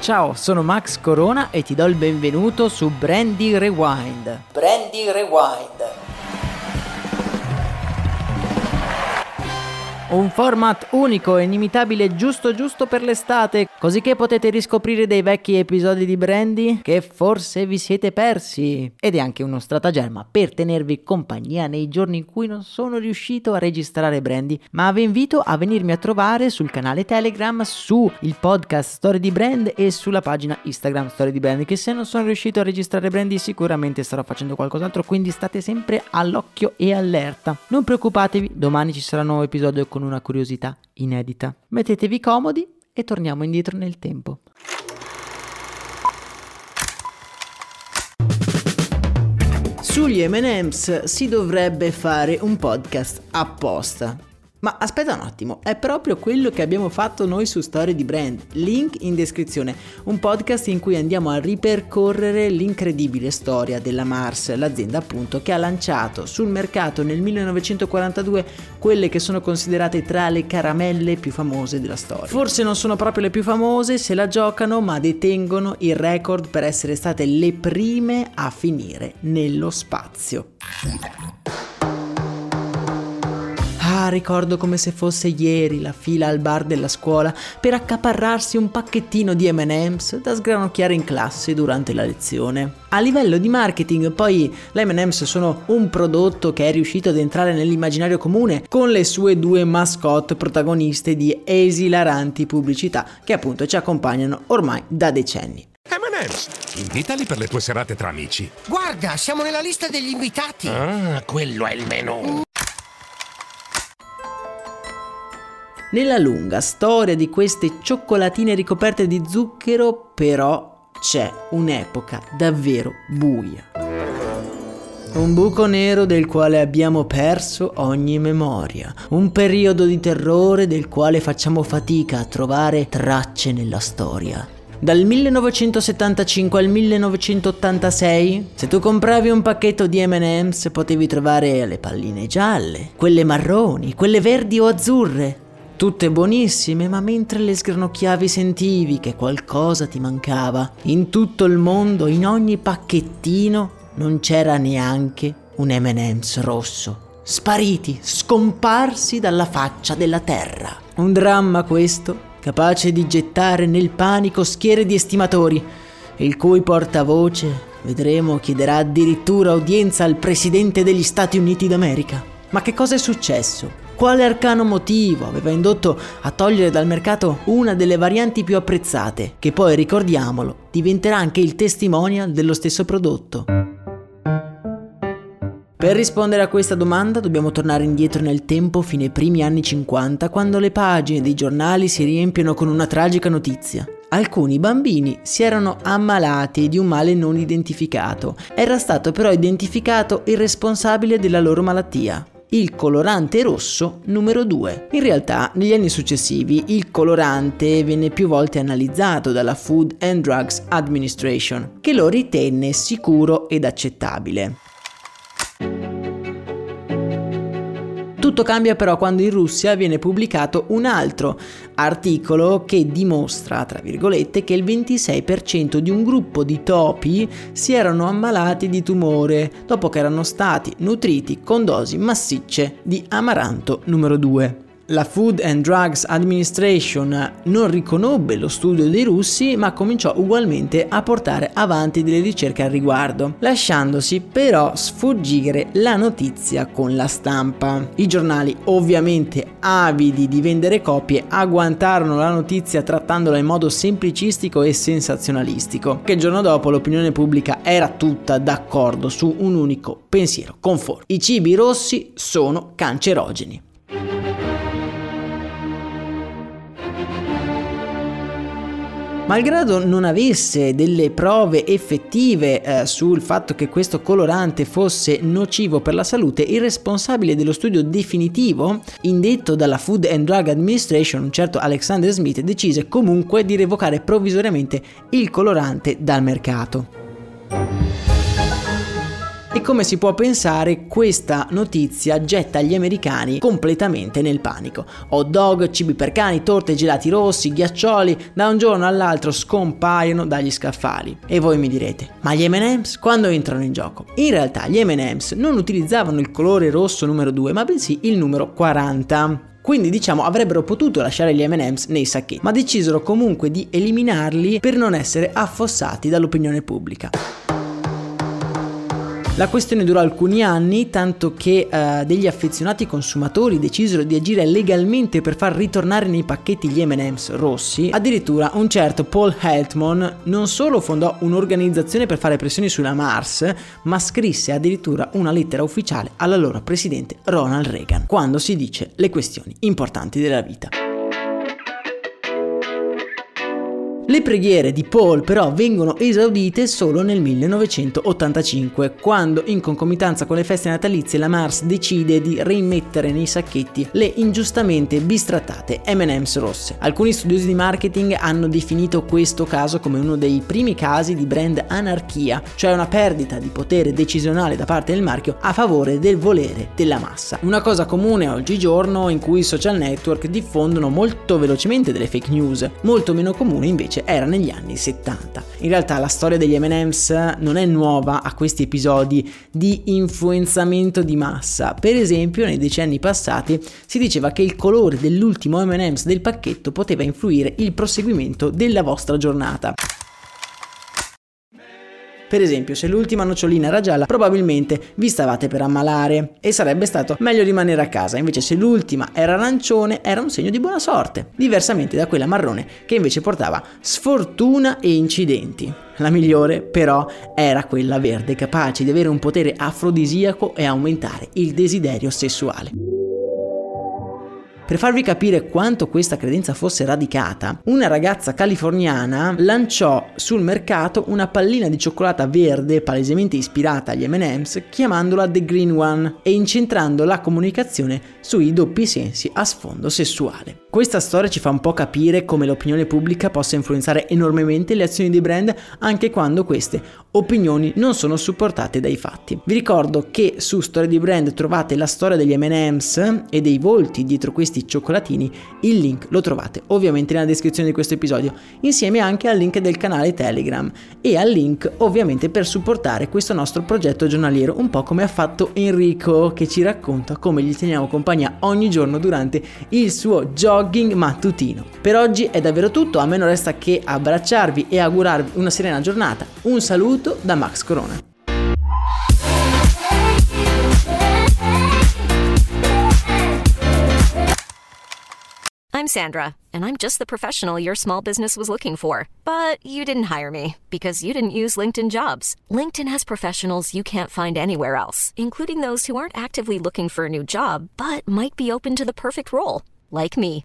Ciao, sono Max Corona e ti do il benvenuto su Brandy Rewind. Brandy Rewind. Un format unico e inimitabile giusto giusto per l'estate, così che potete riscoprire dei vecchi episodi di Brandy che forse vi siete persi. Ed è anche uno stratagemma per tenervi compagnia nei giorni in cui non sono riuscito a registrare Brandy, ma vi invito a venirmi a trovare sul canale Telegram, su il podcast Story di Brand e sulla pagina Instagram Story di Brand, che se non sono riuscito a registrare Brandy sicuramente starò facendo qualcos'altro, quindi state sempre all'occhio e allerta. Non preoccupatevi, domani ci sarà un nuovo episodio con una curiosità inedita. Mettetevi comodi e torniamo indietro nel tempo. Sugli MMs si dovrebbe fare un podcast apposta. Ma aspetta un attimo, è proprio quello che abbiamo fatto noi su Storie di Brand. Link in descrizione, un podcast in cui andiamo a ripercorrere l'incredibile storia della Mars, l'azienda appunto che ha lanciato sul mercato nel 1942 quelle che sono considerate tra le caramelle più famose della storia. Forse non sono proprio le più famose, se la giocano, ma detengono il record per essere state le prime a finire nello spazio. Ah, ricordo come se fosse ieri la fila al bar della scuola per accaparrarsi un pacchettino di MM's da sgranocchiare in classe durante la lezione. A livello di marketing, poi, le MM's sono un prodotto che è riuscito ad entrare nell'immaginario comune con le sue due mascotte protagoniste di esilaranti pubblicità che appunto ci accompagnano ormai da decenni. M&M's, invitali per le tue serate tra amici. Guarda, siamo nella lista degli invitati. Ah, quello è il menù. Nella lunga storia di queste cioccolatine ricoperte di zucchero, però, c'è un'epoca davvero buia. Un buco nero del quale abbiamo perso ogni memoria, un periodo di terrore del quale facciamo fatica a trovare tracce nella storia. Dal 1975 al 1986, se tu compravi un pacchetto di MM's potevi trovare le palline gialle, quelle marroni, quelle verdi o azzurre, tutte buonissime, ma mentre le sgranocchiavi sentivi che qualcosa ti mancava. In tutto il mondo, in ogni pacchettino, non c'era neanche un MM's rosso. Spariti, scomparsi dalla faccia della terra. Un dramma questo, capace di gettare nel panico schiere di estimatori, il cui portavoce, vedremo, chiederà addirittura udienza al Presidente degli Stati Uniti d'America. Ma che cosa è successo? Quale arcano motivo aveva indotto a togliere dal mercato una delle varianti più apprezzate, che poi, ricordiamolo, diventerà anche il testimonial dello stesso prodotto? Per rispondere a questa domanda dobbiamo tornare indietro nel tempo fino ai primi anni 50, quando le pagine dei giornali si riempiono con una tragica notizia. Alcuni bambini si erano ammalati di un male non identificato. Era stato però identificato il responsabile della loro malattia, il colorante rosso numero 2. In realtà, negli anni successivi, il colorante venne più volte analizzato dalla Food and Drugs Administration, che lo ritenne sicuro ed accettabile. Tutto cambia però quando in Russia viene pubblicato un altro articolo che dimostra, tra virgolette, che il 26% di un gruppo di topi si erano ammalati di tumore dopo che erano stati nutriti con dosi massicce di amaranto numero 2. La Food and Drugs Administration non riconobbe lo studio dei russi ma cominciò ugualmente a portare avanti delle ricerche al riguardo, lasciandosi però sfuggire la notizia con la stampa. I giornali ovviamente avidi di vendere copie agguantarono la notizia trattandola in modo semplicistico e sensazionalistico, che il giorno dopo l'opinione pubblica era tutta d'accordo su un unico pensiero conforme. I cibi rossi sono cancerogeni. Malgrado non avesse delle prove effettive eh, sul fatto che questo colorante fosse nocivo per la salute, il responsabile dello studio definitivo, indetto dalla Food and Drug Administration, un certo Alexander Smith, decise comunque di revocare provvisoriamente il colorante dal mercato. E come si può pensare, questa notizia getta gli americani completamente nel panico. Hot dog, cibi per cani, torte, gelati rossi, ghiaccioli, da un giorno all'altro scompaiono dagli scaffali. E voi mi direte, ma gli MM's quando entrano in gioco? In realtà gli MM's non utilizzavano il colore rosso numero 2, ma bensì il numero 40. Quindi diciamo avrebbero potuto lasciare gli MM's nei sacchetti, ma decisero comunque di eliminarli per non essere affossati dall'opinione pubblica. La questione durò alcuni anni, tanto che eh, degli affezionati consumatori decisero di agire legalmente per far ritornare nei pacchetti gli MM's rossi. Addirittura un certo Paul Heltman non solo fondò un'organizzazione per fare pressioni sulla Mars, ma scrisse addirittura una lettera ufficiale all'allora presidente Ronald Reagan, quando si dice le questioni importanti della vita. Le preghiere di Paul però vengono esaudite solo nel 1985, quando in concomitanza con le feste natalizie la Mars decide di rimettere nei sacchetti le ingiustamente bistrattate M&M's rosse. Alcuni studiosi di marketing hanno definito questo caso come uno dei primi casi di brand anarchia, cioè una perdita di potere decisionale da parte del marchio a favore del volere della massa. Una cosa comune oggigiorno in cui i social network diffondono molto velocemente delle fake news, molto meno comune invece invece era negli anni 70. In realtà la storia degli MM's non è nuova a questi episodi di influenzamento di massa. Per esempio, nei decenni passati si diceva che il colore dell'ultimo MM's del pacchetto poteva influire il proseguimento della vostra giornata. Per esempio, se l'ultima nocciolina era gialla, probabilmente vi stavate per ammalare e sarebbe stato meglio rimanere a casa. Invece, se l'ultima era arancione, era un segno di buona sorte, diversamente da quella marrone che invece portava sfortuna e incidenti. La migliore, però, era quella verde, capace di avere un potere afrodisiaco e aumentare il desiderio sessuale. Per farvi capire quanto questa credenza fosse radicata, una ragazza californiana lanciò sul mercato una pallina di cioccolata verde palesemente ispirata agli MM's chiamandola The Green One e incentrando la comunicazione sui doppi sensi a sfondo sessuale. Questa storia ci fa un po' capire come l'opinione pubblica possa influenzare enormemente le azioni dei brand anche quando queste opinioni non sono supportate dai fatti. Vi ricordo che su Storia di Brand trovate la storia degli M&M's e dei volti dietro questi cioccolatini, il link lo trovate ovviamente nella descrizione di questo episodio, insieme anche al link del canale Telegram e al link ovviamente per supportare questo nostro progetto giornaliero, un po' come ha fatto Enrico che ci racconta come gli teniamo compagnia ogni giorno durante il suo gioco jogging mattutino. Per oggi è davvero tutto, a me non resta che abbracciarvi e augurarvi una serena giornata. Un saluto da Max Corona. I'm Sandra, and I'm just the professional your small business was looking for. But you didn't hire me because you didn't use LinkedIn jobs. LinkedIn has professionals you can't find anywhere else, including those who aren't actively looking for a new job but might be open to the perfect role, like me.